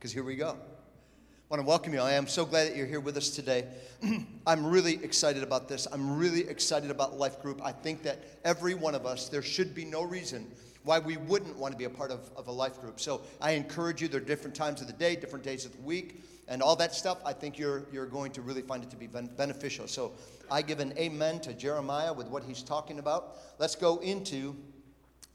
because here we go. I want to welcome you. I am so glad that you're here with us today. I'm really excited about this. I'm really excited about Life Group. I think that every one of us, there should be no reason why we wouldn't want to be a part of, of a life group. So I encourage you, there are different times of the day, different days of the week, and all that stuff. I think you're, you're going to really find it to be ben- beneficial. So I give an amen to Jeremiah with what he's talking about. Let's go into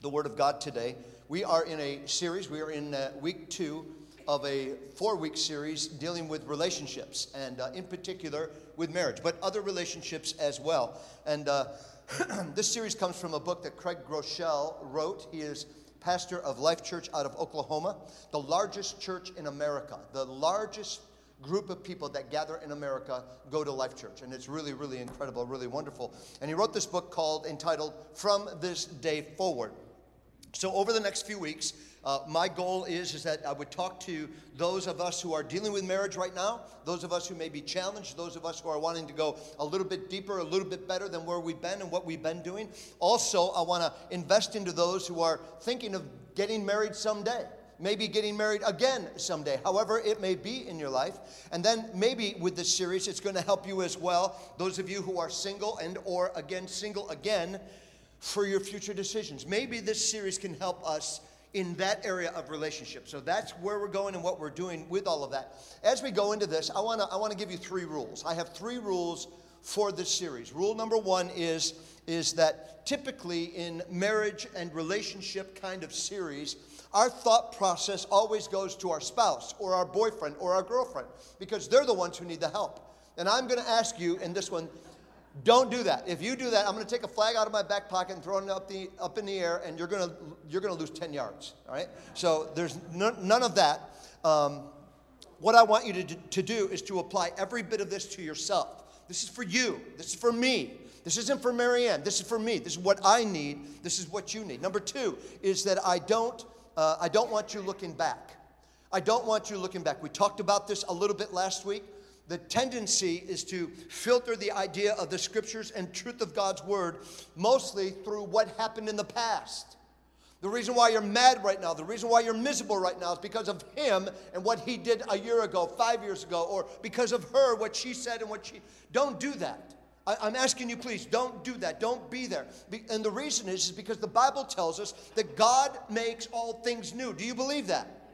the Word of God today. We are in a series, we are in uh, week two of a four week series dealing with relationships, and uh, in particular with marriage, but other relationships as well. And uh, this series comes from a book that Craig Groeschel wrote. He is pastor of Life Church out of Oklahoma, the largest church in America, the largest group of people that gather in America go to Life Church. And it's really, really incredible, really wonderful. And he wrote this book called, entitled, From This Day Forward. So, over the next few weeks, uh, my goal is, is that I would talk to those of us who are dealing with marriage right now, those of us who may be challenged, those of us who are wanting to go a little bit deeper, a little bit better than where we've been and what we've been doing. Also, I want to invest into those who are thinking of getting married someday maybe getting married again someday, however it may be in your life. And then maybe with this series, it's going to help you as well, those of you who are single and or again single again for your future decisions. Maybe this series can help us in that area of relationship. So that's where we're going and what we're doing with all of that. As we go into this, I want to I want to give you three rules. I have three rules for this series. Rule number 1 is is that typically in marriage and relationship kind of series, our thought process always goes to our spouse or our boyfriend or our girlfriend because they're the ones who need the help. And I'm going to ask you in this one don't do that. If you do that, I'm going to take a flag out of my back pocket and throw it up, the, up in the air, and you're going to, you're going to lose 10 yards. All right? So there's n- none of that. Um, what I want you to, do, to do is to apply every bit of this to yourself. This is for you. This is for me. This isn't for Marianne. This is for me. This is what I need. This is what you need. Number two is that I don't, uh, I don't want you looking back. I don't want you looking back. We talked about this a little bit last week the tendency is to filter the idea of the scriptures and truth of God's word mostly through what happened in the past. The reason why you're mad right now, the reason why you're miserable right now is because of him and what he did a year ago, five years ago, or because of her, what she said and what she. Don't do that. I, am asking you, please, don't do that. Don't be there. And the reason is, is because the Bible tells us that God makes all things new. Do you believe that?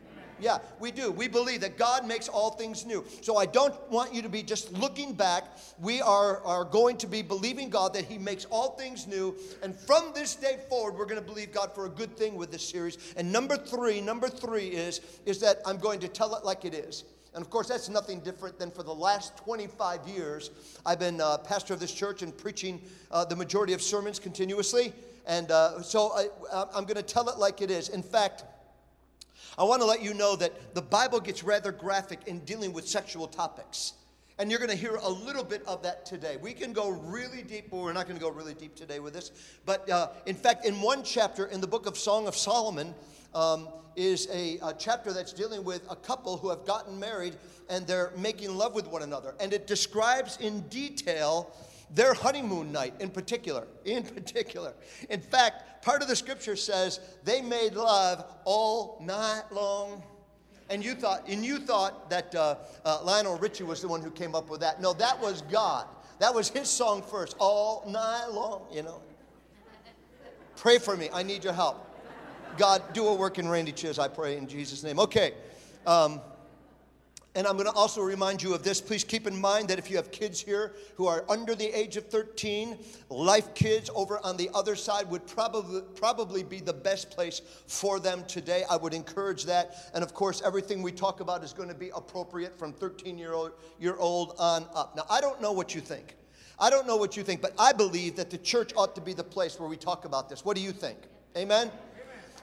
Yeah, we do. We believe that God makes all things new. So I don't want you to be just looking back. We are, are going to be believing God that He makes all things new. And from this day forward, we're going to believe God for a good thing with this series. And number three, number three is, is that I'm going to tell it like it is. And of course, that's nothing different than for the last 25 years. I've been uh, pastor of this church and preaching uh, the majority of sermons continuously. And uh, so I, I'm going to tell it like it is. In fact, I want to let you know that the Bible gets rather graphic in dealing with sexual topics. And you're going to hear a little bit of that today. We can go really deep, but we're not going to go really deep today with this. But uh, in fact, in one chapter in the book of Song of Solomon, um, is a, a, chapter that's dealing with a couple who have gotten married and they're making love with one another. And it describes in detail their honeymoon night in particular. In particular. In fact, part of the scripture says they made love all night long. And you thought, and you thought that uh, uh, Lionel Richie was the one who came up with that. No, that was God. That was his song first, all night long, you know. Pray for me. I need your help. God, do a work in Randy Chiz, I pray in Jesus' name. Okay. Um, and I'm going to also remind you of this. Please keep in mind that if you have kids here who are under the age of 13, Life Kids over on the other side would probably, probably be the best place for them today. I would encourage that. And of course, everything we talk about is going to be appropriate from 13 year old, year old on up. Now, I don't know what you think. I don't know what you think, but I believe that the church ought to be the place where we talk about this. What do you think? Amen?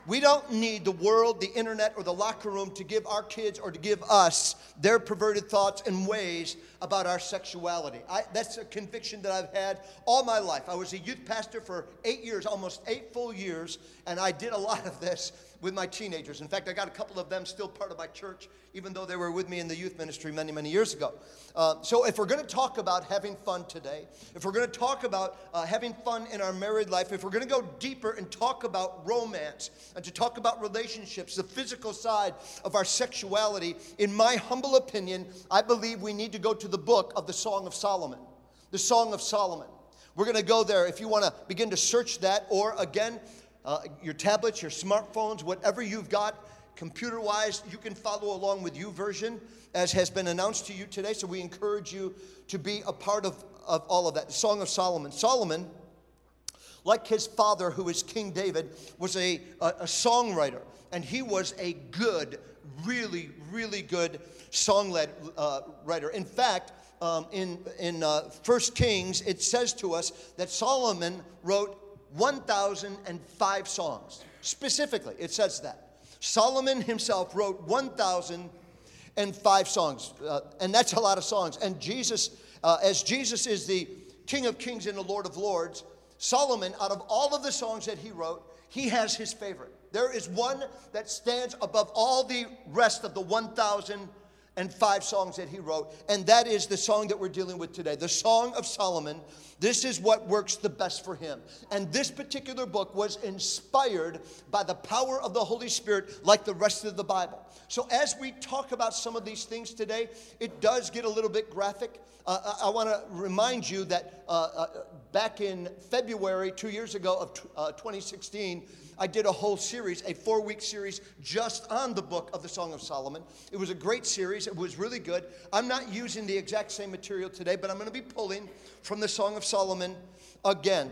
We don't need the world, the internet, or the locker room to give our kids or to give us their perverted thoughts and ways about our sexuality. I, that's a conviction that I've had all my life. I was a youth pastor for eight years, almost eight full years, and I did a lot of this with my teenagers. In fact, I got a couple of them still part of my church, even though they were with me in the youth ministry many, many years ago. Uh, so, if we're going to talk about having fun today, if we're going to talk about uh, having fun in our married life, if we're going to go deeper and talk about romance and to talk about relationships, the physical side of our sexuality, in my humble opinion, I believe we need to go to the book of the Song of Solomon. The Song of Solomon. We're going to go there if you want to begin to search that, or again, uh, your tablets, your smartphones, whatever you've got computer wise, you can follow along with YouVersion as has been announced to you today. So we encourage you to be a part of, of all of that. The Song of Solomon. Solomon, like his father, who is King David, was a, a, a songwriter, and he was a good, really, really good song uh, writer. In fact, um, in, in uh, 1 Kings, it says to us that Solomon wrote 1,005 songs. Specifically, it says that. Solomon himself wrote 1,005 songs, uh, and that's a lot of songs. And Jesus, uh, as Jesus is the King of Kings and the Lord of Lords, Solomon, out of all of the songs that he wrote, he has his favorite. There is one that stands above all the rest of the 1,000 and five songs that he wrote. And that is the song that we're dealing with today, the Song of Solomon. This is what works the best for him. And this particular book was inspired by the power of the Holy Spirit, like the rest of the Bible. So, as we talk about some of these things today, it does get a little bit graphic. Uh, I, I want to remind you that uh, uh, back in February, two years ago of t- uh, 2016, I did a whole series, a four week series just on the book of the Song of Solomon. It was a great series, it was really good. I'm not using the exact same material today, but I'm going to be pulling from the Song of Solomon again.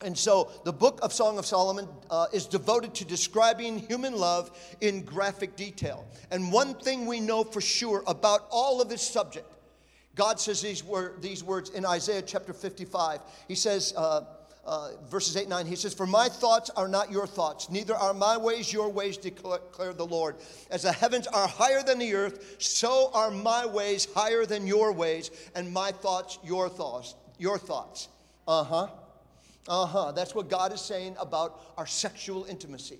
And so the book of Song of Solomon uh, is devoted to describing human love in graphic detail. And one thing we know for sure about all of this subject, God says these, wor- these words in Isaiah chapter 55. He says, uh, uh, verses 8 and 9, he says, For my thoughts are not your thoughts, neither are my ways your ways, declare the Lord. As the heavens are higher than the earth, so are my ways higher than your ways, and my thoughts your thoughts. Your thoughts. Uh huh. Uh huh. That's what God is saying about our sexual intimacy.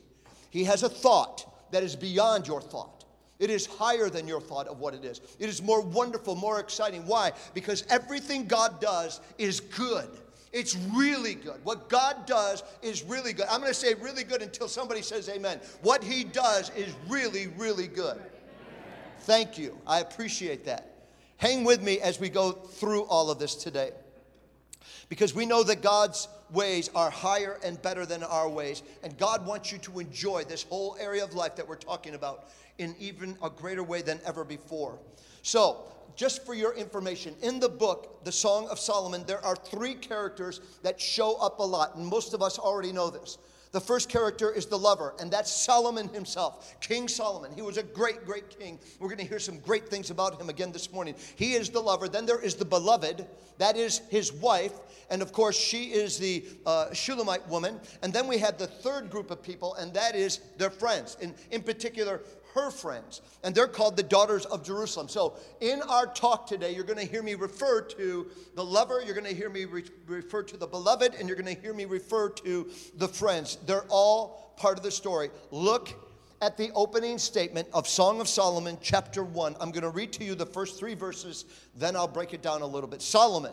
He has a thought that is beyond your thought. It is higher than your thought of what it is. It is more wonderful, more exciting. Why? Because everything God does is good. It's really good. What God does is really good. I'm going to say really good until somebody says amen. What He does is really, really good. Thank you. I appreciate that. Hang with me as we go through all of this today. Because we know that God's ways are higher and better than our ways. And God wants you to enjoy this whole area of life that we're talking about in even a greater way than ever before. So, just for your information, in the book, The Song of Solomon, there are three characters that show up a lot, and most of us already know this. The first character is the lover, and that's Solomon himself, King Solomon. He was a great, great king. We're going to hear some great things about him again this morning. He is the lover. Then there is the beloved, that is his wife, and of course, she is the uh, Shulamite woman. And then we had the third group of people, and that is their friends, in, in particular, her friends, and they're called the daughters of Jerusalem. So, in our talk today, you're going to hear me refer to the lover, you're going to hear me re- refer to the beloved, and you're going to hear me refer to the friends. They're all part of the story. Look at the opening statement of Song of Solomon, chapter 1. I'm going to read to you the first three verses, then I'll break it down a little bit. Solomon,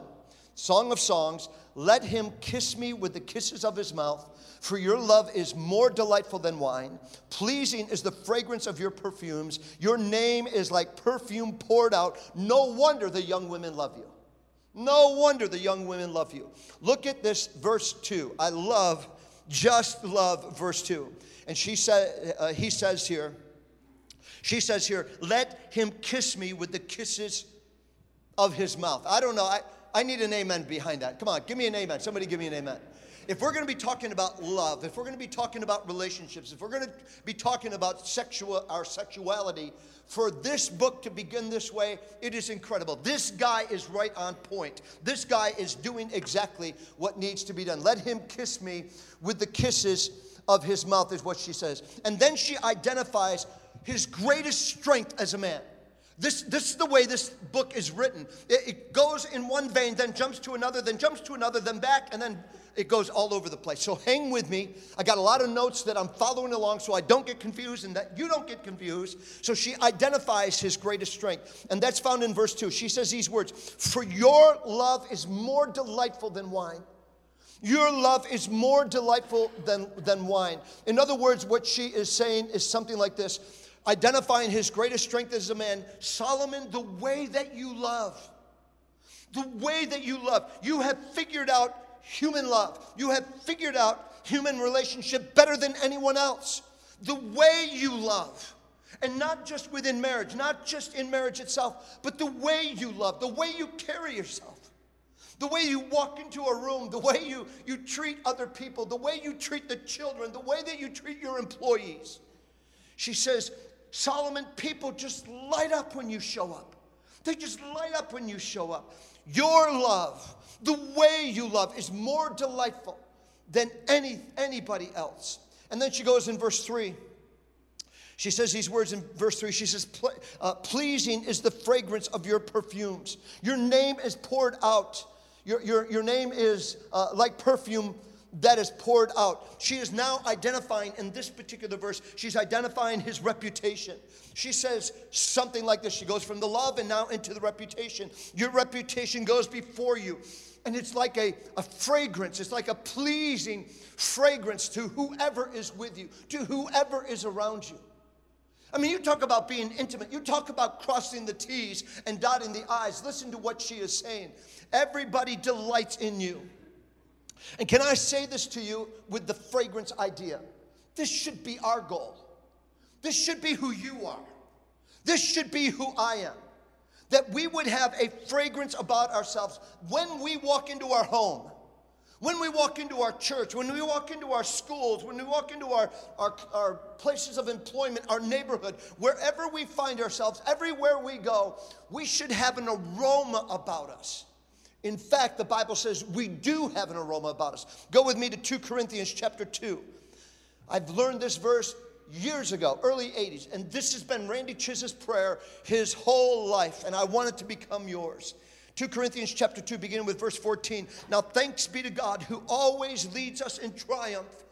Song of Songs, let him kiss me with the kisses of his mouth for your love is more delightful than wine. Pleasing is the fragrance of your perfumes. Your name is like perfume poured out. No wonder the young women love you. No wonder the young women love you. Look at this verse 2. I love, just love verse 2. And she said, uh, he says here, she says here, let him kiss me with the kisses of his mouth. I don't know. I, I need an amen behind that. Come on, give me an amen. Somebody give me an amen if we're going to be talking about love, if we're going to be talking about relationships, if we're going to be talking about sexual our sexuality, for this book to begin this way, it is incredible. This guy is right on point. This guy is doing exactly what needs to be done. Let him kiss me with the kisses of his mouth, is what she says. And then she identifies his greatest strength as a man. This, this is the way this book is written. It, it goes in one vein, then jumps to another, then jumps to another, then back, and then it goes all over the place. So hang with me. I got a lot of notes that I'm following along so I don't get confused and that you don't get confused. So she identifies his greatest strength. And that's found in verse 2. She says these words For your love is more delightful than wine. Your love is more delightful than, than wine. In other words, what she is saying is something like this identifying his greatest strength as a man Solomon, the way that you love, the way that you love, you have figured out human love. You have figured out human relationship better than anyone else. The way you love. And not just within marriage, not just in marriage itself, but the way you love, the way you carry yourself, the way you walk into a room, the way you, you treat other people, the way you treat the children, the way that you treat your employees. She says, Solomon, people just light up when you show up. They just light up when you show up. Your love, the way you love, is more delightful than any, anybody else. And then she goes in verse 3. She says these words in verse 3. She says, uh, Pleasing is the fragrance of your perfumes. Your name is poured out. Your, your, your name is uh, like perfume that is poured out. She is now identifying, in this particular verse, she's identifying his reputation. She says something like this. She goes from the love and now into the reputation. Your reputation goes before you. And it's like a, a fragrance, it's like a pleasing fragrance to whoever is with you, to whoever is around you. I mean, you talk about being intimate. You talk about crossing the T's and dotting the I's. Listen to what she is saying. Everybody delights in you. And can I say this to you with the fragrance idea? This should be our goal. This should be who you are. This should be who I am. That we would have a fragrance about ourselves when we walk into our home, when we walk into our church, when we walk into our schools, when we walk into our, our, our places of employment, our neighborhood, wherever we find ourselves, everywhere we go, we should have an aroma about us. In fact, the Bible says we do have an aroma about us. Go with me to 2 Corinthians chapter 2. I've learned this verse years ago, early 80s, and this has been Randy Chiz's prayer his whole life, and I want it to become yours. 2 Corinthians chapter 2, beginning with verse 14. Now, thanks be to God who always leads us in triumph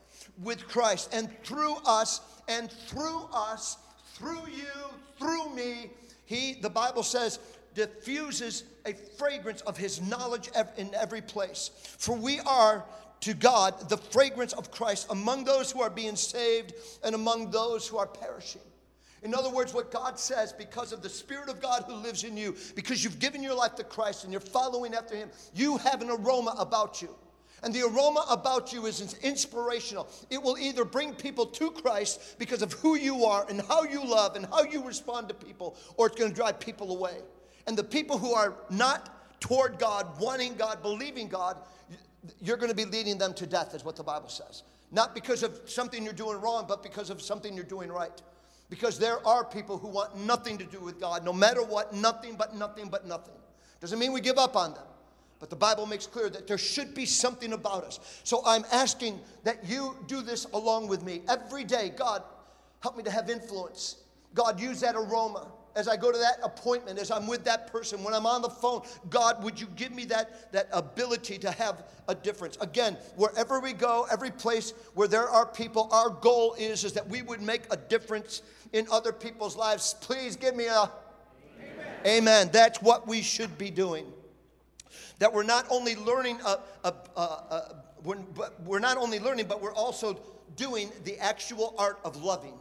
with Christ, and through us, and through us, through you, through me, he, the Bible says, diffuses a fragrance of his knowledge in every place. For we are to God the fragrance of Christ among those who are being saved and among those who are perishing. In other words, what God says, because of the Spirit of God who lives in you, because you've given your life to Christ and you're following after Him, you have an aroma about you. And the aroma about you is inspirational. It will either bring people to Christ because of who you are and how you love and how you respond to people, or it's going to drive people away. And the people who are not toward God, wanting God, believing God, you're going to be leading them to death, is what the Bible says. Not because of something you're doing wrong, but because of something you're doing right. Because there are people who want nothing to do with God, no matter what, nothing but nothing but nothing. Doesn't mean we give up on them. But the Bible makes clear that there should be something about us. So I'm asking that you do this along with me. Every day, God, help me to have influence. God, use that aroma as I go to that appointment, as I'm with that person, when I'm on the phone, God, would you give me that, that ability to have a difference? Again, wherever we go, every place where there are people, our goal is, is that we would make a difference in other people's lives. Please give me a amen. amen. That's what we should be doing. That we're not only learning, a, a, a, a we're, we're not only learning, but we're also doing the actual art of loving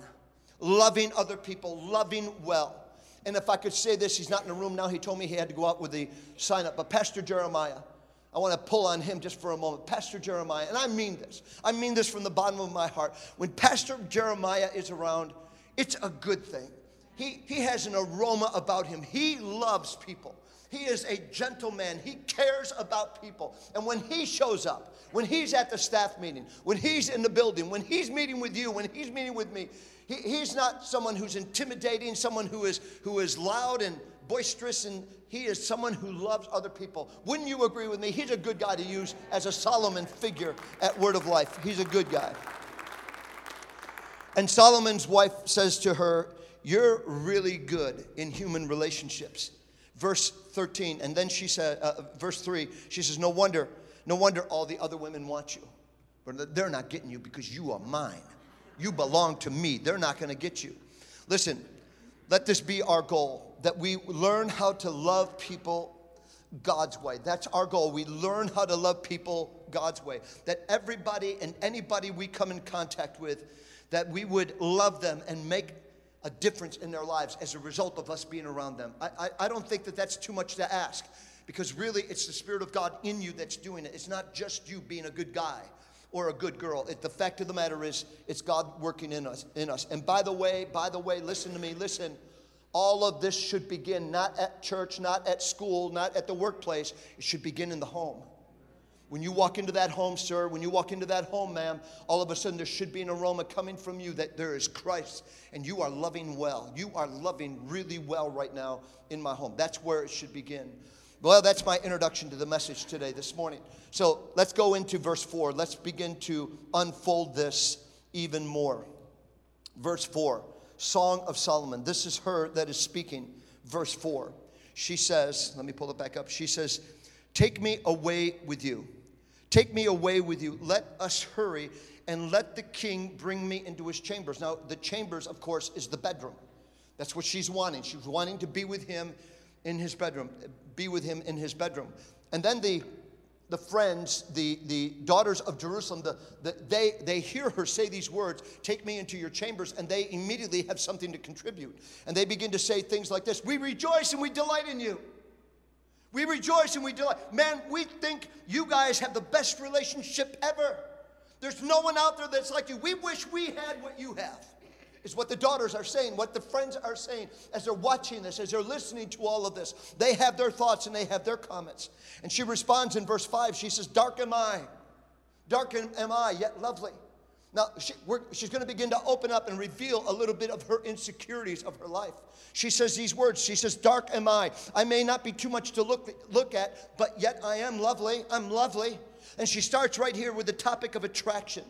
loving other people, loving well. And if I could say this, he's not in the room now. He told me he had to go out with the sign up. But Pastor Jeremiah, I want to pull on him just for a moment. Pastor Jeremiah, and I mean this. I mean this from the bottom of my heart. When Pastor Jeremiah is around, it's a good thing. He, he has an aroma about him. He loves people. He is a gentleman. He cares about people. And when he shows up, when he's at the staff meeting, when he's in the building, when he's meeting with you, when he's meeting with me, he, he's not someone who's intimidating, someone who is, who is loud and boisterous, and he is someone who loves other people. Wouldn't you agree with me? He's a good guy to use as a Solomon figure at Word of Life. He's a good guy. And Solomon's wife says to her, you're really good in human relationships. Verse 13, and then she said, uh, verse 3, she says, No wonder, no wonder all the other women want you. But they're not getting you because you are mine. You belong to me. They're not going to get you. Listen, let this be our goal that we learn how to love people God's way. That's our goal. We learn how to love people God's way. That everybody and anybody we come in contact with, that we would love them and make a difference in their lives as a result of us being around them. I, I, I don't think that that's too much to ask because really it's the Spirit of God in you that's doing it. It's not just you being a good guy or a good girl. It, the fact of the matter is, it's God working in us. In us. And by the way, by the way, listen to me. Listen. All of this should begin not at church, not at school, not at the workplace. It should begin in the home. When you walk into that home, sir, when you walk into that home, ma'am, all of a sudden there should be an aroma coming from you that there is Christ and you are loving well. You are loving really well right now in my home. That's where it should begin. Well, that's my introduction to the message today, this morning. So let's go into verse 4. Let's begin to unfold this even more. Verse 4, Song of Solomon. This is her that is speaking. Verse 4. She says, let me pull it back up. She says, Take me away with you. Take me away with you. Let us hurry and let the king bring me into his chambers. Now, the chambers, of course, is the bedroom. That's what she's wanting. She's wanting to be with him in his bedroom, be with him in his bedroom. And then the the friends, the, the daughters of Jerusalem, the, the, they, they hear her say these words, Take me into your chambers, and they immediately have something to contribute. And they begin to say things like this We rejoice and we delight in you. We rejoice and we delight. Man, we think you guys have the best relationship ever. There's no one out there that's like you. We wish we had what you have is what the daughters are saying, what the friends are saying as they're watching this, as they're listening to all of this. They have their thoughts and they have their comments. And she responds in verse 5. She says, Dark am I, dark am I, yet lovely. Now, she, she's going to begin to open up and reveal a little bit of her insecurities of her life. She says these words. She says, Dark am I. I may not be too much to look, look at, but yet I am lovely. I'm lovely. And she starts right here with the topic of attraction.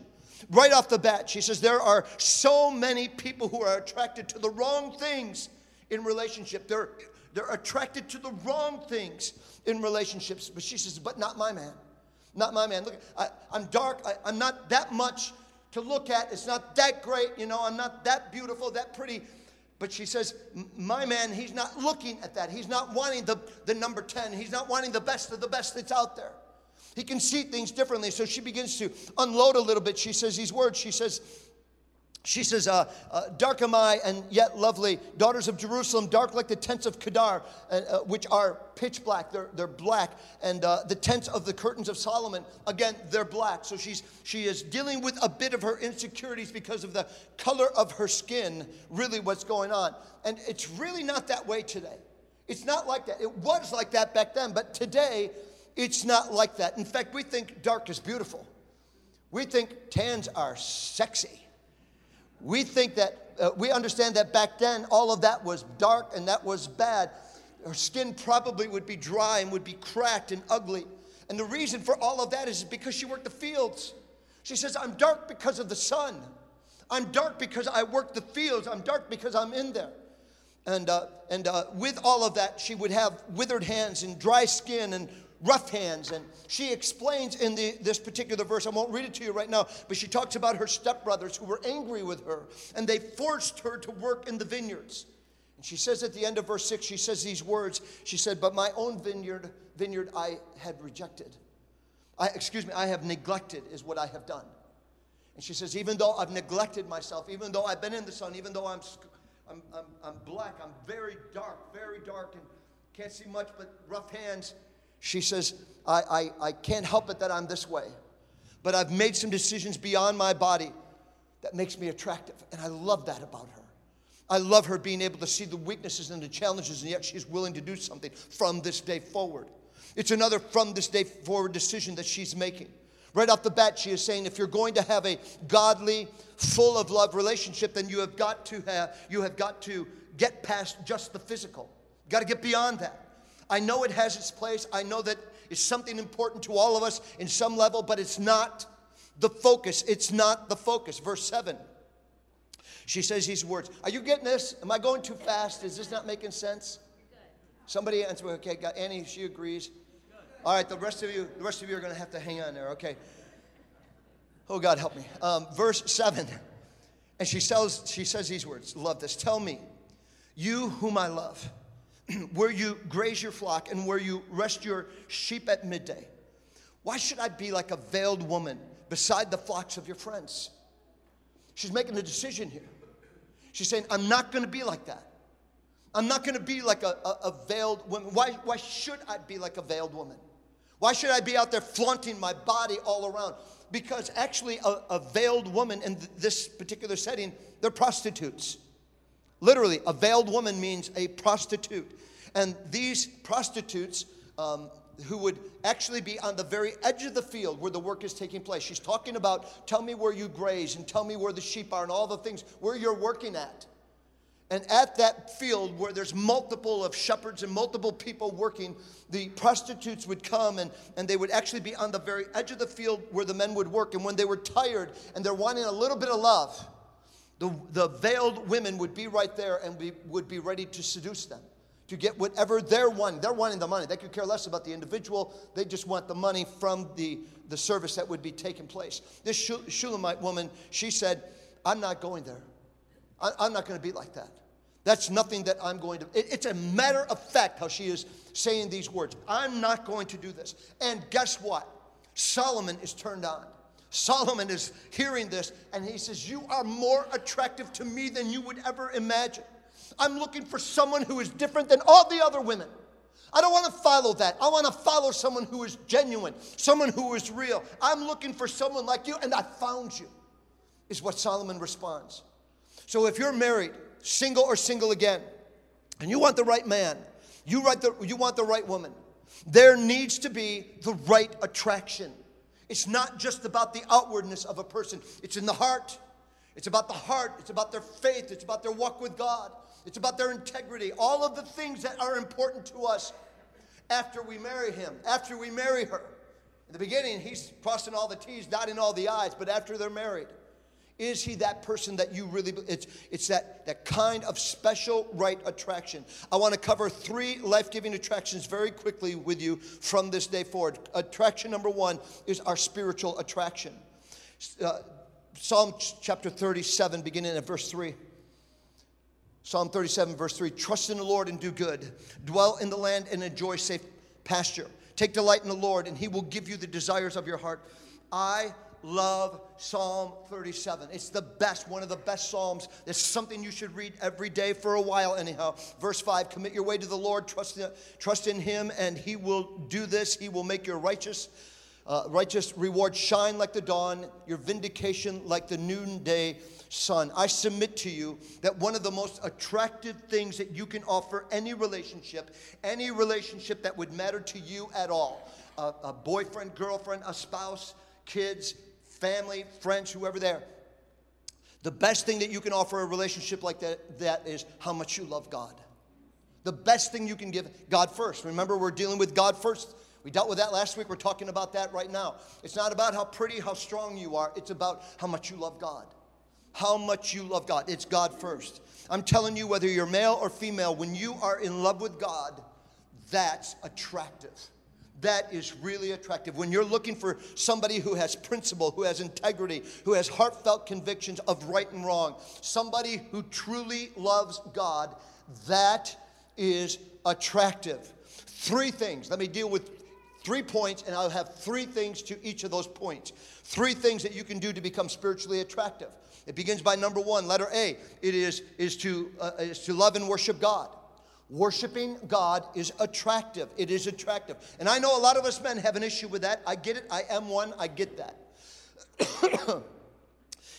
Right off the bat, she says, There are so many people who are attracted to the wrong things in relationship. They're, they're attracted to the wrong things in relationships. But she says, But not my man. Not my man. Look, I, am dark. I, I'm not that much to look at. It's not that great. You know, I'm not that beautiful, that pretty. But she says, My man, he's not looking at that. He's not wanting the, the number 10. He's not wanting the best of the best that's out there. He can see things differently. So she begins to unload a little bit. She says these words. She says, she says, uh, uh, Dark am I and yet lovely, daughters of Jerusalem, dark like the tents of Kedar, uh, uh which are pitch black. They're, they're black. And uh, the tents of the curtains of Solomon, again, they're black. So she's, she is dealing with a bit of her insecurities because of the color of her skin, really what's going on. And it's really not that way today. It's not like that. It was like that back then, but today it's not like that. In fact, we think dark is beautiful. We think tans are sexy. We think that, uh, we understand that back then all of that was dark and that was bad. Her skin probably would be dry and would be cracked and ugly. And the reason for all of that is because she worked the fields. She says, I'm dark because of the sun. I'm dark because I work the fields. I'm dark because I'm in there. And, uh, and uh, with all of that, she would have withered hands and dry skin and rough hands. And she explains in the, this particular verse, I won't read it to you right now, but she talks about her stepbrothers who were angry with her and they forced her to work in the vineyards. And she says at the end of verse 6, she says these words. She said, But my own vineyard, vineyard I had rejected. I, excuse me, I have neglected, is what I have done. And she says, Even though I've neglected myself, even though I've been in the sun, even though I'm, I'm, I'm, I'm black, I'm very dark, very dark, and can't see much but rough hands, she says, I, I, I can't help it that I'm this way, but I've made some decisions beyond my body that makes me attractive. And I love that about her. I love her being able to see the weaknesses and the challenges, and yet she's willing to do something from this day forward. It's another from this day forward decision that she's making. Right off the bat, she is saying if you're going to have a godly, full of love relationship, then you have got to have, you have got to get past just the physical. You got to get beyond that. I know it has its place. I know that it's something important to all of us in some level, but it's not the focus. It's not the focus. Verse 7. She says these words. Are you getting this? Am I going too fast? Is this not making sense? Somebody answer. Okay, got Annie. She agrees. All right, the rest of you, the rest of you are going to have to hang on there. Okay. Oh God, help me. Um, verse seven, and she says she says these words. Love this. Tell me, you whom I love, where you graze your flock and where you rest your sheep at midday. Why should I be like a veiled woman beside the flocks of your friends? She's making a decision here. She's saying, I'm not going to be like that. I'm not going to be like a, a, a, veiled woman. Why, why should I be like a veiled woman? Why should I be out there flaunting my body all around? Because actually, a, a veiled woman in th- this particular setting, they're prostitutes. Literally, a veiled woman means a prostitute. And these prostitutes, um, who would actually be on the very edge of the field where the work is taking place. She's talking about, tell me where you graze and tell me where the sheep are and all the things where you're working at. And at that field where there's multiple of shepherds and multiple people working, the prostitutes would come and, and they would actually be on the very edge of the field where the men would work. And when they were tired and they're wanting a little bit of love, the, the veiled women would be right there and we would be ready to seduce them to get whatever they're wanting. They're wanting the money. They could care less about the individual. They just want the money from the, the service that would be taking place. This Shulamite woman, she said, I'm not going there. I, I'm not going to be like that. That's nothing that I'm going to. It, it's a matter of fact how she is saying these words. I'm not going to do this. And guess what? Solomon is turned on. Solomon is hearing this and he says, You are more attractive to me than you would ever imagine. I'm looking for someone who is different than all the other women. I don't want to follow that. I want to follow someone who is genuine, someone who is real. I'm looking for someone like you, and I found you, is what Solomon responds. So if you're married, single or single again, and you want the right man, you, want the, you want the right woman, there needs to be the right attraction. It's not just about the outwardness of a person, it's in the heart. It's about the heart, it's about their faith, it's about their walk with God. It's about their integrity, all of the things that are important to us after we marry him, after we marry her. In the beginning, he's crossing all the T's, dotting all the I's, but after they're married, is he that person that you really it's it's that that kind of special right attraction i want to cover three life-giving attractions very quickly with you from this day forward attraction number one is our spiritual attraction uh, psalm chapter 37 beginning at verse 3 Psalm 37, verse 3 Trust in the Lord and do good. Dwell in the land and enjoy safe pasture. Take delight in the Lord, and he will give you the desires of your heart. I love Psalm 37. It's the best, one of the best Psalms. It's something you should read every day for a while, anyhow. Verse 5 Commit your way to the Lord, trust in, trust in him, and he will do this. He will make your righteous. Uh, righteous reward shine like the dawn, your vindication like the noonday sun. I submit to you that one of the most attractive things that you can offer any relationship, any relationship that would matter to you at all, a, a boyfriend, girlfriend, a spouse, kids, family, friends, whoever there. The best thing that you can offer a relationship like that, that is how much you love God. The best thing you can give God first. Remember, we're dealing with God first. We dealt with that last week. We're talking about that right now. It's not about how pretty, how strong you are. It's about how much you love God how much you love God. It's God first. I'm telling you, whether you're male or female, when you are in love with God, that's attractive. That is really attractive. When you're looking for somebody who has principle, who has integrity, who has heartfelt convictions of right and wrong, somebody who truly loves God, that is attractive. Three things. Let me deal with three points, and I'll have three things to each of those points. Three things that you can do to become spiritually attractive. It begins by number one, letter A. It is, is, to, uh, is to love and worship God. Worshiping God is attractive. It is attractive. And I know a lot of us men have an issue with that. I get it. I am one. I get that.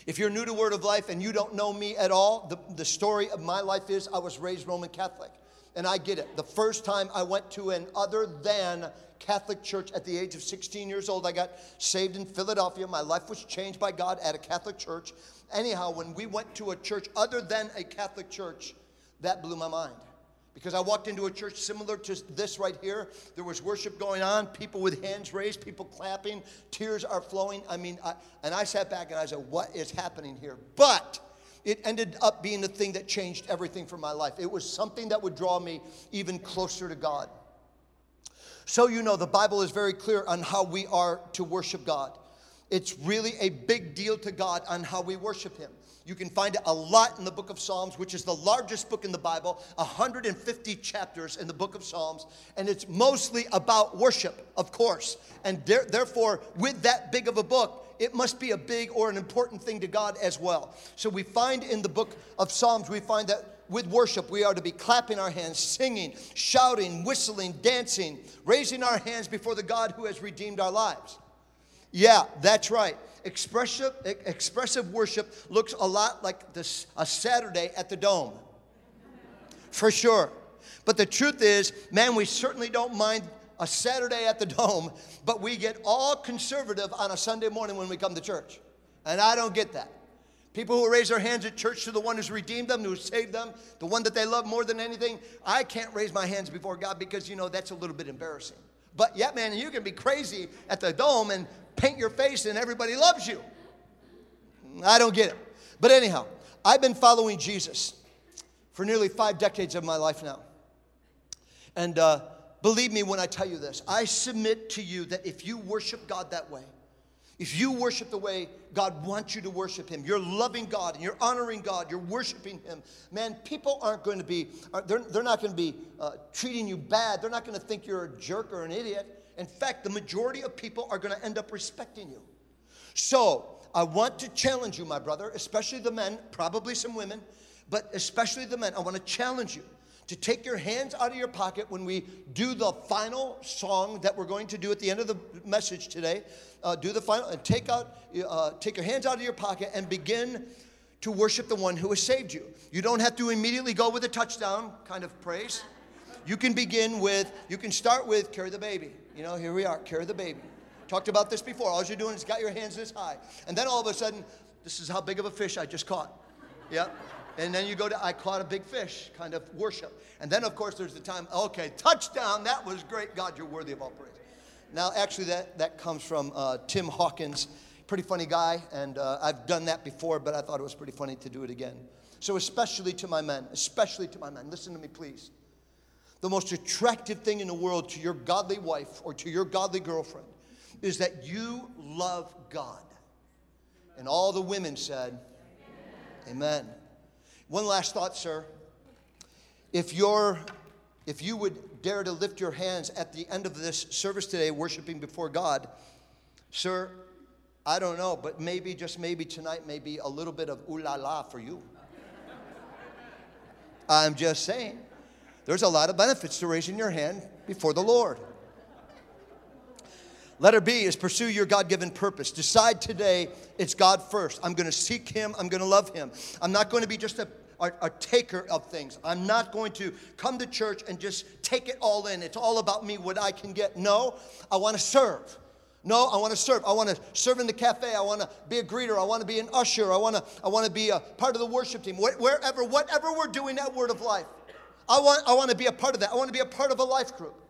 if you're new to Word of Life and you don't know me at all, the, the story of my life is I was raised Roman Catholic. And I get it. The first time I went to an other than Catholic church at the age of 16 years old, I got saved in Philadelphia. My life was changed by God at a Catholic church anyhow, when we went to a church other than a Catholic church, that blew my mind. Because I walked into a church similar to this right here. There was worship going on, people with hands raised, people clapping, tears are flowing. I mean, I, and I sat back and I said, What is happening here? But it ended up being the thing that changed everything for my life. It was something that would draw me even closer to God. So, you know, the Bible is very clear on how we are to worship God. It's really a big deal to God on how we worship Him. You can find it a lot in the book of Psalms, which is the largest book in the Bible, 150 chapters in the book of Psalms, and it's mostly about worship, of course. And there, therefore, with that big of a book, it must be a big or an important thing to God as well. So we find in the book of Psalms, we find that with worship, we are to be clapping our hands, singing, shouting, whistling, dancing, raising our hands before the God who has redeemed our lives. Yeah, that's right. Expressive, expressive worship looks a lot like this, a Saturday at the Dome, for sure. But the truth is, man, we certainly don't mind a Saturday at the Dome, but we get all conservative on a Sunday morning when we come to church. And I don't get that. People who raise their hands at church to the one who's redeemed them, who saved them, the one that they love more than anything, I can't raise my hands before God because, you know, that's a little bit embarrassing. But yeah, man, you can be crazy at the dome and paint your face and everybody loves you. I don't get it. But anyhow, I've been following Jesus for nearly five decades of my life now. And uh, believe me when I tell you this, I submit to you that if you worship God that way, if you worship the way God wants you to worship Him, you're loving God and you're honoring God, you're worshiping Him, man, people aren't going to be, they're, they're not going to be uh, treating you bad. They're not going to think you're a jerk or an idiot. In fact, the majority of people are going to end up respecting you. So, I want to challenge you, my brother, especially the men, probably some women, but especially the men. I want to challenge you to take your hands out of your pocket when we do the final song that we're going to do at the end of the message today. Uh, do the final and take out, uh, take your hands out of your pocket and begin to worship the one who has saved you. You don't have to immediately go with a touchdown kind of praise. You can begin with, you can start with carry the baby. You know, here we are, carry the baby. Talked about this before. All you're doing is got your hands this high. And then all of a sudden, this is how big of a fish I just caught. Yep. And then you go to, I caught a big fish, kind of worship. And then, of course, there's the time, okay, touchdown, that was great. God, you're worthy of all praise. Now, actually, that, that comes from uh, Tim Hawkins, pretty funny guy. And uh, I've done that before, but I thought it was pretty funny to do it again. So, especially to my men, especially to my men, listen to me, please the most attractive thing in the world to your godly wife or to your godly girlfriend is that you love God. And all the women said, Amen. Amen. One last thought, sir. If you're if you would dare to lift your hands at the end of this service today, worshiping before God, sir, I don't know, but maybe, just maybe tonight, maybe a little bit of ooh la la for you. I'm just saying. There's a lot of benefits to raising your hand before the Lord. Letter B is pursue your God given purpose. Decide today it's God first. I'm going to seek Him. I'm going to love Him. I'm not going to be just a, a, a, taker of things. I'm not going to come to church and just take it all in. It's all about me, what I can get. No, I want to serve. No, I want to serve. I want to serve in the cafe. I want to be a greeter. I want to be an usher. I want to, I want to be a part of the worship team. Wherever, whatever we're doing at Word of Life. I want, I want to be a part of that. I want to be a part of a life group.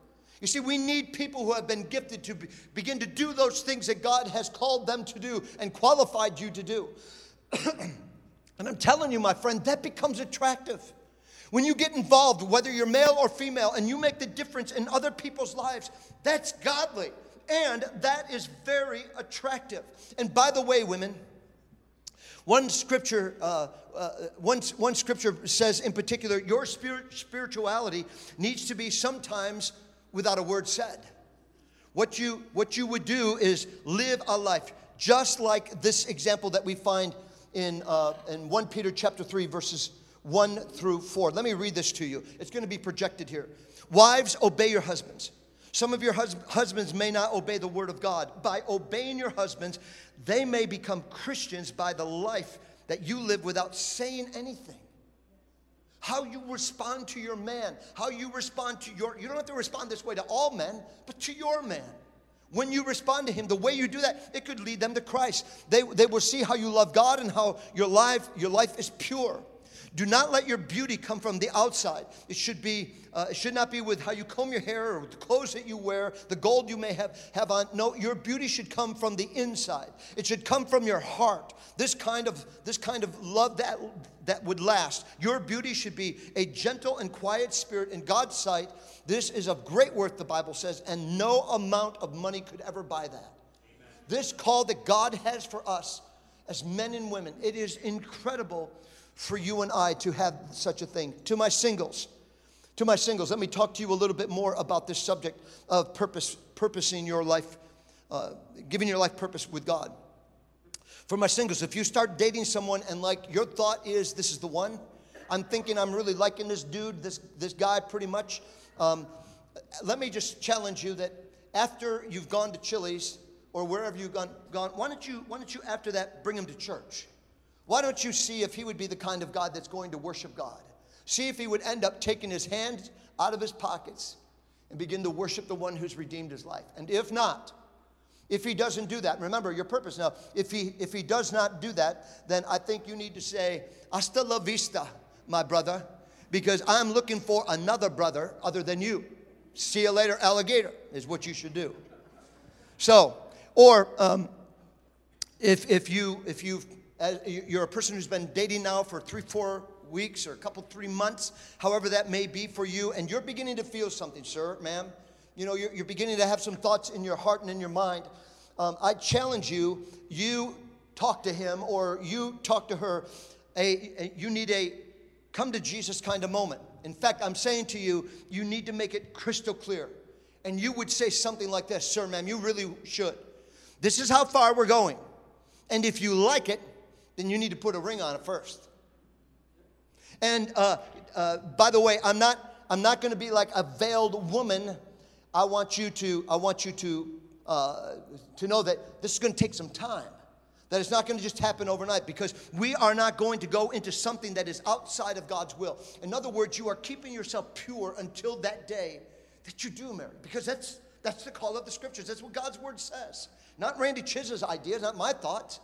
You see, we need people who have been gifted to be, begin to do those things that God has called them to do and qualified you to do. and I'm telling you, my friend, that becomes attractive. When you get involved, whether you're male or female, and you make the difference in other people's lives, that's godly. And that is very attractive. And by the way, women, one scripture, uh, uh, one, one scripture says in particular, your spirit, spirituality needs to be sometimes without a word said. What you, what you would do is live a life just like this example that we find in, uh, in 1 Peter chapter 3, verses 1 through 4. Let me read this to you. It's going to be projected here. Wives, obey your husbands. Some of your hus- husbands may not obey the word of God. By obeying your husbands, they may become Christians by the life that you live without saying anything. How you respond to your man, how you respond to your, you don't have to respond this way to all men, but to your man. When you respond to him, the way you do that, it could lead them to Christ. They, they will see how you love God and how your life, your life is pure. Do not let your beauty come from the outside. It should be. Uh, it should not be with how you comb your hair or the clothes that you wear, the gold you may have have on. No, your beauty should come from the inside. It should come from your heart. This kind of this kind of love that that would last. Your beauty should be a gentle and quiet spirit in God's sight. This is of great worth, the Bible says, and no amount of money could ever buy that. Amen. This call that God has for us as men and women, it is incredible for you and I to have such a thing. To my singles, to my singles, let me talk to you a little bit more about this subject of purpose, purposing your life, uh, giving your life purpose with God. For my singles, if you start dating someone and like your thought is this is the one, I'm thinking I'm really liking this dude, this this guy pretty much. Um, let me just challenge you that after you've gone to Chili's or wherever you've gone, gone why don't you why don't you after that bring him to church? Why don't you see if he would be the kind of God that's going to worship God? See if he would end up taking his hands out of his pockets and begin to worship the one who's redeemed his life. And if not, if he doesn't do that, remember your purpose now. If he if he does not do that, then I think you need to say, hasta la vista, my brother, because I'm looking for another brother other than you. See you later, alligator, is what you should do. So, or um, if if you if you've as you're a person who's been dating now for three, four weeks or a couple, three months, however that may be for you, and you're beginning to feel something, sir, ma'am. You know, you're, you're beginning to have some thoughts in your heart and in your mind. Um, I challenge you, you talk to him or you talk to her. A, a, you need a come to Jesus kind of moment. In fact, I'm saying to you, you need to make it crystal clear. And you would say something like this, sir, ma'am, you really should. This is how far we're going. And if you like it, then you need to put a ring on it first. And uh, uh, by the way, I'm not, I'm not going to be like a veiled woman. I want you to, I want you to, uh, to know that this is going to take some time. That it's not going to just happen overnight because we are not going to go into something that is outside of God's will. In other words, you are keeping yourself pure until that day that you do marry because that's, that's the call of the scriptures. That's what God's word says. Not Randy Chiz's ideas, not my thoughts.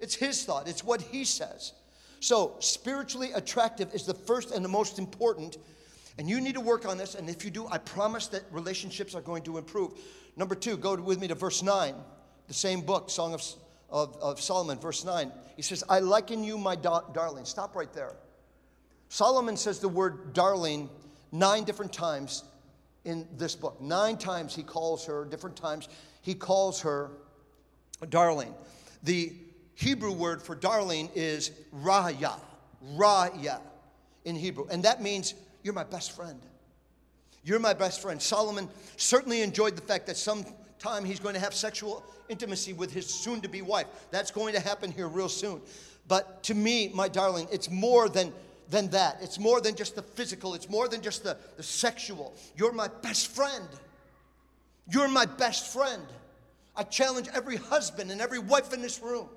It's his thought, it's what he says. So, spiritually attractive is the first and the most important. And you need to work on this. And if you do, I promise that relationships are going to improve. Number two, go with me to verse 9, the same book, Song of, of, of Solomon, verse 9. He says, I liken you, my da- darling. Stop right there. Solomon says the word darling nine different times in this book. Nine times he calls her, different times he calls her darling. The Hebrew word for darling is raya, raya in Hebrew. And that means you're my best friend. You're my best friend. Solomon certainly enjoyed the fact that sometime he's going to have sexual intimacy with his soon to be wife. That's going to happen here real soon. But to me, my darling, it's more than, than that. It's more than just the physical, it's more than just the, the sexual. You're my best friend. You're my best friend. I challenge every husband and every wife in this room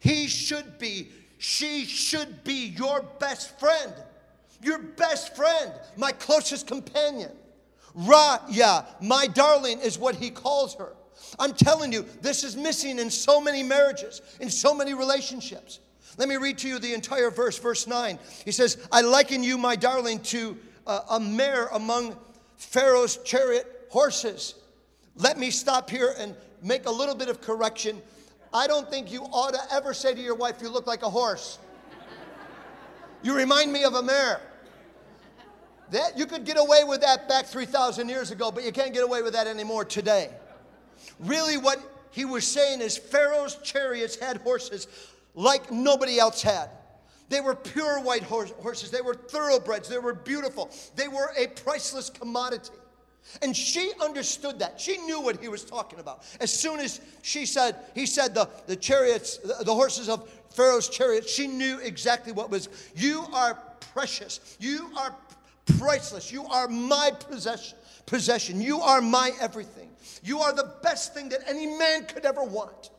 he should be, she should be your best friend. Your best friend, my closest companion. Raya, my darling, is what he calls her. I'm telling you, this is missing in so many marriages, in so many relationships. Let me read to you the entire verse, verse 9. He says, I liken you, my darling, to uh, a mare among Pharaoh's chariot horses. Let me stop here and make a little bit of correction. I don't think you ought to ever say to your wife, You look like a horse. You remind me of a mare. That, you could get away with that back 3,000 years ago, but you can't get away with that anymore today. Really, what he was saying is Pharaoh's chariots had horses like nobody else had. They were pure white horses, they were thoroughbreds, they were beautiful, they were a priceless commodity. And she understood that. She knew what he was talking about. As soon as she said, he said the, the chariots, the, the horses of Pharaoh's chariots, she knew exactly what was. You are precious. You are priceless. You are my possession. Possession. You are my everything. You are the best thing that any man could ever want.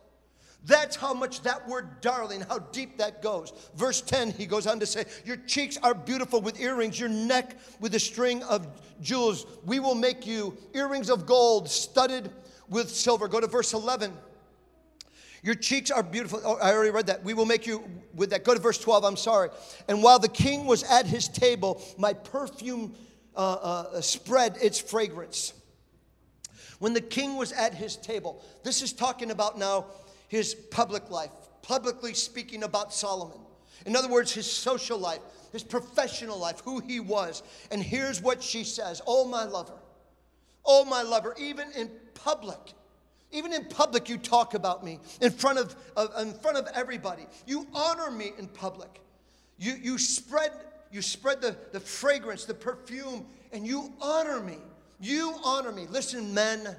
That's how much that word darling, how deep that goes. Verse 10, he goes on to say, Your cheeks are beautiful with earrings, your neck with a string of jewels. We will make you earrings of gold studded with silver. Go to verse 11. Your cheeks are beautiful. Oh, I already read that. We will make you with that. Go to verse 12. I'm sorry. And while the king was at his table, my perfume uh, uh, spread its fragrance. When the king was at his table, this is talking about now his public life, publicly speaking about Solomon. In other words, his social life, his professional life, who he was. And here's what she says Oh, my lover. Oh, my lover, even in public, even in public, you talk about me in front of, of, in front of everybody. You honor me in public. You, you spread, you spread the, the fragrance, the perfume, and you honor me. You honor me. Listen, men,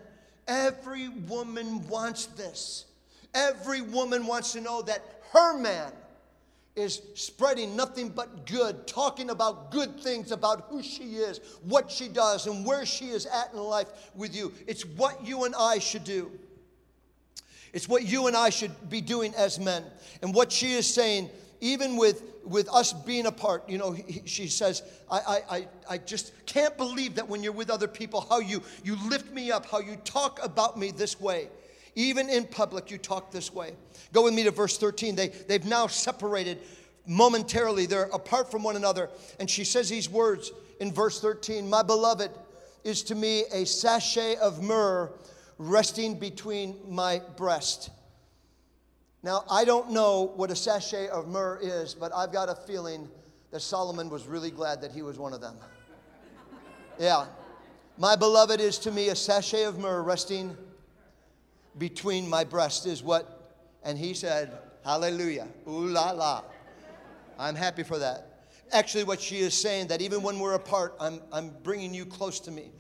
every woman wants this. Every woman wants to know that her man is spreading nothing but good, talking about good things about who she is, what she does, and where she is at in life with you. It's what you and I should do. It's what you and I should be doing as men. And what she is saying, even with, with us being apart, you know, he, she says, I, I, I just can't believe that when you're with other people, how you, you lift me up, how you talk about me this way. Even in public, you talk this way. Go with me to verse 13. They, they've now separated momentarily, they're apart from one another. And she says these words in verse 13 My beloved is to me a sachet of myrrh resting between my breast. Now, I don't know what a sachet of myrrh is, but I've got a feeling that Solomon was really glad that he was one of them. Yeah. My beloved is to me a sachet of myrrh resting between my breast, is what, and he said, Hallelujah. Ooh la la. I'm happy for that. Actually, what she is saying that even when we're apart, I'm, I'm bringing you close to me.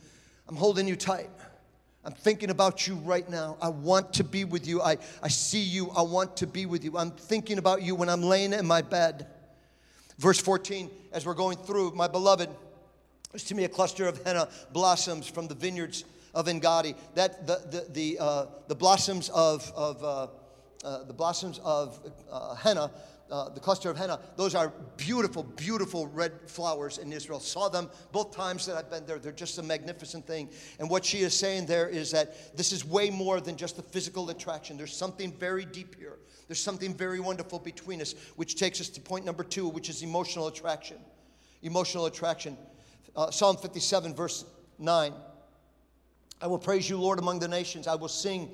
I'm holding you tight. I'm thinking about you right now. I want to be with you. I, I see you. I want to be with you. I'm thinking about you when I'm laying in my bed. Verse 14, as we're going through, my beloved, is to me a cluster of henna blossoms from the vineyards of En Gedi, That the the the, uh, the blossoms of of uh, uh, the blossoms of uh, henna uh, the cluster of henna. Those are beautiful, beautiful red flowers in Israel. Saw them both times that I've been there. They're just a magnificent thing. And what she is saying there is that this is way more than just a physical attraction. There's something very deep here. There's something very wonderful between us, which takes us to point number two, which is emotional attraction. Emotional attraction. Uh, Psalm 57, verse 9. I will praise you, Lord, among the nations. I will sing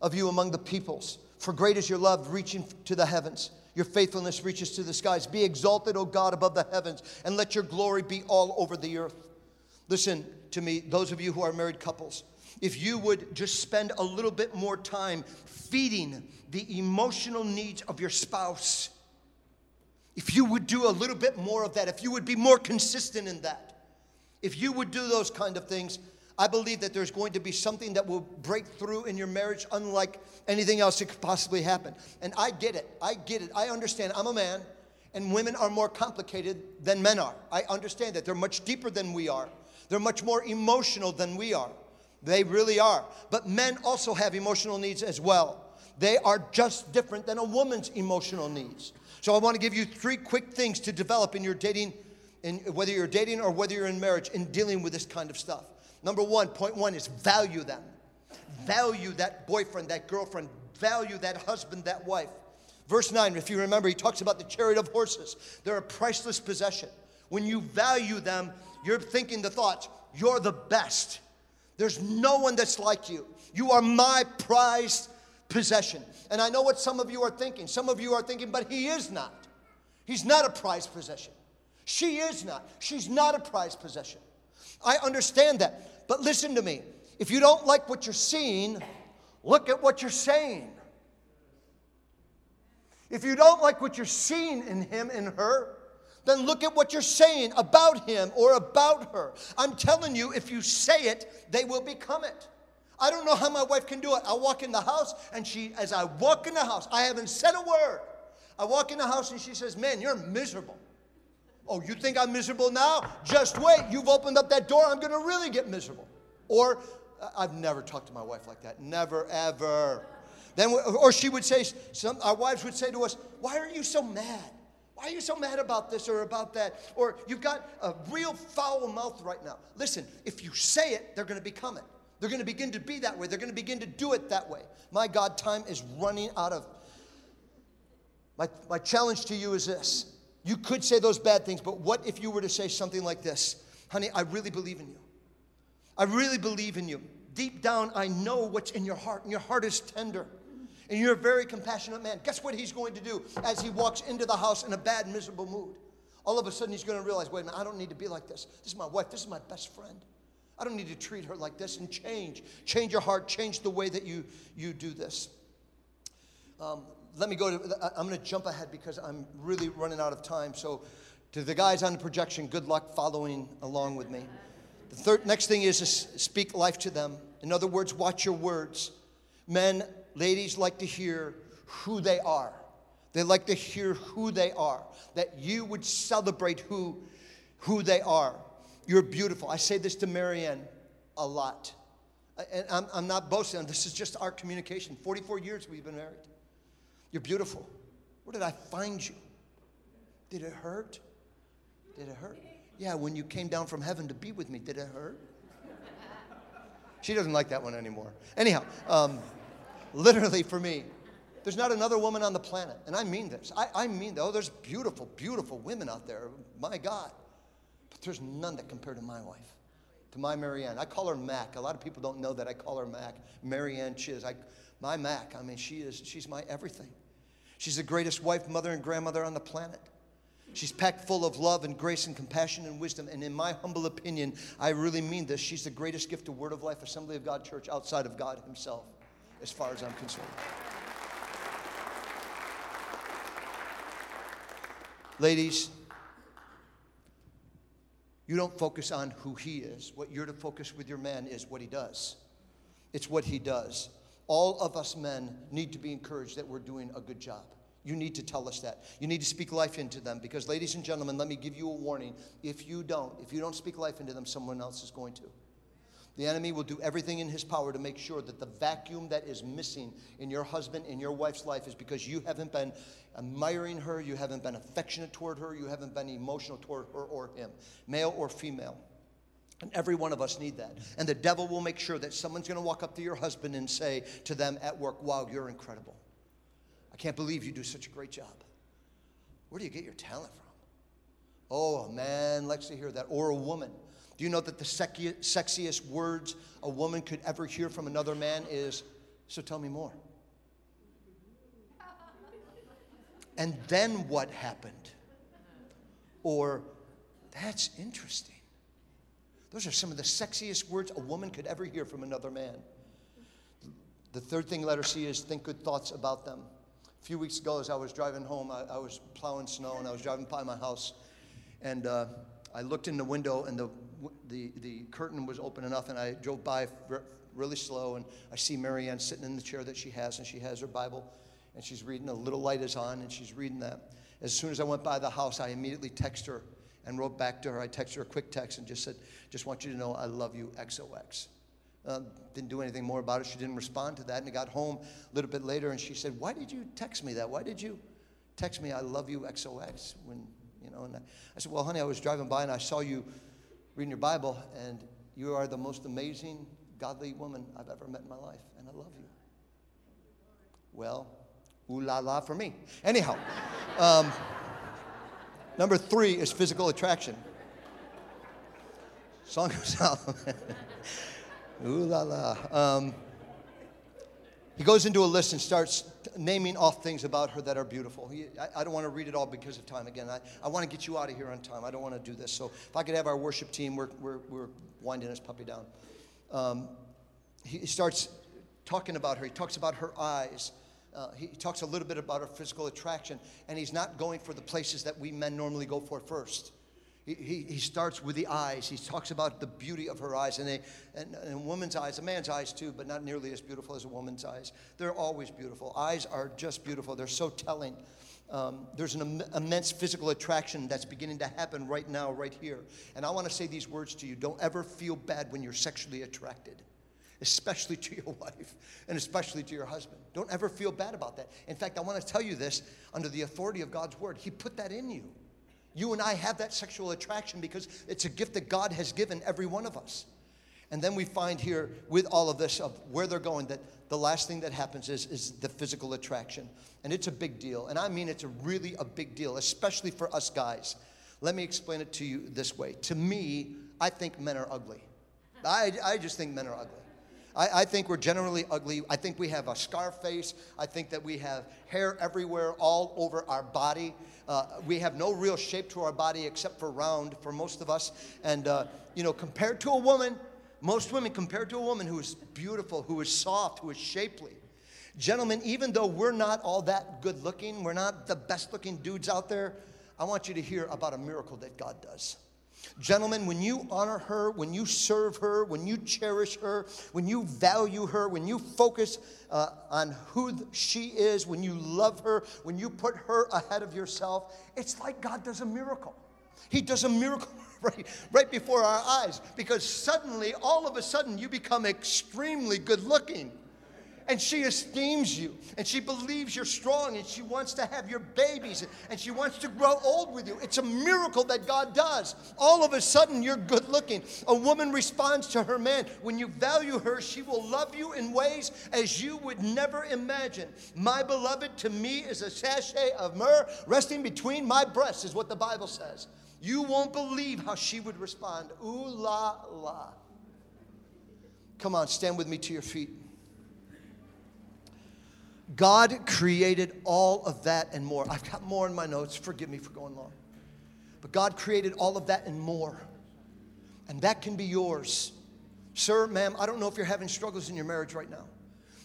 of you among the peoples. For great is your love reaching to the heavens. Your faithfulness reaches to the skies. Be exalted, O God, above the heavens, and let your glory be all over the earth. Listen to me, those of you who are married couples. If you would just spend a little bit more time feeding the emotional needs of your spouse, if you would do a little bit more of that, if you would be more consistent in that, if you would do those kind of things, I believe that there's going to be something that will break through in your marriage unlike anything else that could possibly happen. And I get it. I get it. I understand. I'm a man, and women are more complicated than men are. I understand that. They're much deeper than we are, they're much more emotional than we are. They really are. But men also have emotional needs as well. They are just different than a woman's emotional needs. So I want to give you three quick things to develop in your dating, in, whether you're dating or whether you're in marriage, in dealing with this kind of stuff. Number one, point one is value them. Value that boyfriend, that girlfriend, value that husband, that wife. Verse 9, if you remember, he talks about the chariot of horses. They're a priceless possession. When you value them, you're thinking the thoughts, you're the best. There's no one that's like you. You are my prized possession. And I know what some of you are thinking. Some of you are thinking, but he is not. He's not a prized possession. She is not. She's not a prized possession. I understand that. But listen to me. If you don't like what you're seeing, look at what you're saying. If you don't like what you're seeing in him, in her, then look at what you're saying about him or about her. I'm telling you, if you say it, they will become it. I don't know how my wife can do it. I walk in the house, and she, as I walk in the house, I haven't said a word. I walk in the house, and she says, Man, you're miserable. Oh, you think I'm miserable now? Just wait. You've opened up that door. I'm going to really get miserable. Or I've never talked to my wife like that. Never, ever. Then, or she would say, some, our wives would say to us, Why are you so mad? Why are you so mad about this or about that? Or you've got a real foul mouth right now. Listen, if you say it, they're going to become it. They're going to begin to be that way. They're going to begin to do it that way. My God, time is running out of. My, my challenge to you is this. You could say those bad things, but what if you were to say something like this? Honey, I really believe in you. I really believe in you. Deep down, I know what's in your heart, and your heart is tender. And you're a very compassionate man. Guess what he's going to do as he walks into the house in a bad, miserable mood? All of a sudden, he's going to realize wait a minute, I don't need to be like this. This is my wife, this is my best friend. I don't need to treat her like this and change. Change your heart, change the way that you, you do this. Um, let me go to, uh, I'm going to jump ahead because I'm really running out of time. So, to the guys on the projection, good luck following along with me. The third, next thing is to speak life to them. In other words, watch your words. Men, ladies like to hear who they are. They like to hear who they are, that you would celebrate who, who they are. You're beautiful. I say this to Marianne a lot. And I'm, I'm not boasting, this is just our communication. 44 years we've been married. You're beautiful. Where did I find you? Did it hurt? Did it hurt? Yeah, when you came down from heaven to be with me, did it hurt? She doesn't like that one anymore. Anyhow, um, literally for me, there's not another woman on the planet, and I mean this. I, I mean, oh, there's beautiful, beautiful women out there. My God. But there's none that compare to my wife, to my Marianne. I call her Mac. A lot of people don't know that I call her Mac. Marianne Chiz. I, my Mac, I mean, she is, she's my everything. She's the greatest wife, mother, and grandmother on the planet. She's packed full of love and grace and compassion and wisdom. And in my humble opinion, I really mean this. She's the greatest gift to Word of Life Assembly of God Church outside of God Himself, as far as I'm concerned. Ladies, you don't focus on who he is. What you're to focus with your man is what he does. It's what he does. All of us men need to be encouraged that we're doing a good job. You need to tell us that. You need to speak life into them because, ladies and gentlemen, let me give you a warning. If you don't, if you don't speak life into them, someone else is going to. The enemy will do everything in his power to make sure that the vacuum that is missing in your husband, in your wife's life, is because you haven't been admiring her, you haven't been affectionate toward her, you haven't been emotional toward her or him, male or female. And every one of us need that. And the devil will make sure that someone's going to walk up to your husband and say to them at work, Wow, you're incredible. I can't believe you do such a great job. Where do you get your talent from? Oh, a man likes to hear that. Or a woman. Do you know that the sexiest words a woman could ever hear from another man is, So tell me more? And then what happened? Or, That's interesting. Those are some of the sexiest words a woman could ever hear from another man. The third thing let her see is think good thoughts about them. A few weeks ago, as I was driving home, I, I was plowing snow and I was driving by my house. And uh, I looked in the window, and the, the, the curtain was open enough, and I drove by really slow. And I see Marianne sitting in the chair that she has, and she has her Bible, and she's reading. A little light is on, and she's reading that. As soon as I went by the house, I immediately texted her and wrote back to her. I texted her a quick text and just said, Just want you to know I love you, XOX. Uh, didn't do anything more about it. She didn't respond to that. And I got home a little bit later and she said, Why did you text me that? Why did you text me, I love you, XOX? When, you know, and I, I said, Well, honey, I was driving by and I saw you reading your Bible and you are the most amazing, godly woman I've ever met in my life. And I love you. Well, ooh la la for me. Anyhow, um, number three is physical attraction. Song goes Solomon. Ooh la la. Um, he goes into a list and starts naming off things about her that are beautiful. He, I, I, don't want to read it all because of time. Again, I, I want to get you out of here on time. I don't want to do this. So if I could have our worship team, we're, we're, we're winding this puppy down. Um, he starts talking about her. He talks about her eyes. Uh, he talks a little bit about her physical attraction, and he's not going for the places that we men normally go for first. He, he, starts with the eyes. He talks about the beauty of her eyes and, a, and, and a woman's eyes, a man's eyes too, but not nearly as beautiful as a woman's eyes. They're always beautiful. Eyes are just beautiful, they're so telling. Um, there's an Im- immense physical attraction that's beginning to happen right now, right here. And I want to say these words to you don't ever feel bad when you're sexually attracted especially to your wife and especially to your husband. Don't ever feel bad about that. In fact, I want to tell you this under the authority of God's word. He put that in you. You and I have that sexual attraction because it's a gift that God has given every one of us. And then we find here with all of this of where they're going that the last thing that happens is, is the physical attraction. And it's a big deal. And I mean, it's a really a big deal, especially for us guys. Let me explain it to you this way. To me, I think men are ugly. I, I just think men are ugly. I, I, think we're generally ugly. I think we have a scar face. I think that we have hair everywhere, all over our body. Uh, we have no real shape to our body except for round for most of us. And, uh, you know, compared to a woman, most women, compared to a woman who is beautiful, who is soft, who is shapely. Gentlemen, even though we're not all that good looking, we're not the best looking dudes out there, I want you to hear about a miracle that God does. Gentlemen, when you honor her, when you serve her, when you cherish her, when you value her, when you focus uh, on who she is, when you love her, when you put her ahead of yourself, it's like God does a miracle. He does a miracle right, right before our eyes because suddenly, all of a sudden, you become extremely good looking and she esteems you and she believes you're strong and she wants to have your babies and she wants to grow old with you. It's a miracle that God does. All of a sudden, you're good looking. A woman responds to her man. When you value her, she will love you in ways as you would never imagine. My beloved to me is a sachet of myrrh resting between my breasts, is what the Bible says. You won't believe how she would respond. Ooh la la. Come on, stand with me to your feet. God created all of that and more. I've got more in my notes. Forgive me for going long. But God created all of that and more. And that can be yours. Sir, ma'am, I don't know if you're having struggles in your marriage right now.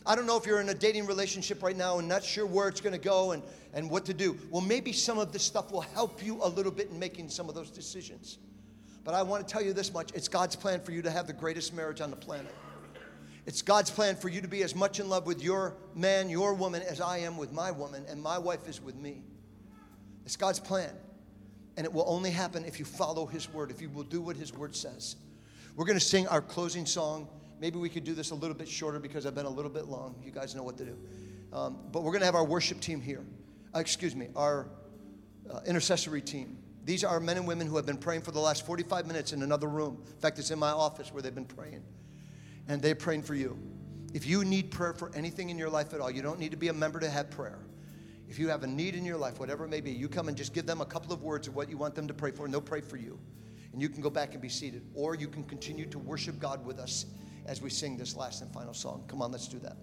I don't know if you're in a dating relationship right now and not sure where it's going to go and, and what to do. Well, maybe some of this stuff will help you a little bit in making some of those decisions. But I want to tell you this much it's God's plan for you to have the greatest marriage on the planet. It's God's plan for you to be as much in love with your man, your woman, as I am with my woman, and my wife is with me. It's God's plan. And it will only happen if you follow His word, if you will do what His word says. We're going to sing our closing song. Maybe we could do this a little bit shorter because I've been a little bit long. You guys know what to do. Um, but we're going to have our worship team here. Uh, excuse me, our uh, intercessory team. These are men and women who have been praying for the last 45 minutes in another room. In fact, it's in my office where they've been praying and they're praying for you. If you need prayer for anything in your life at all, you don't need to be a member to have prayer. If you have a need in your life, whatever it may be, you come and just give them a couple of words of what you want them to pray for, and they'll pray for you. And you can go back and be seated. Or you can continue to worship God with us as we sing this last and final song. Come on, let's do that.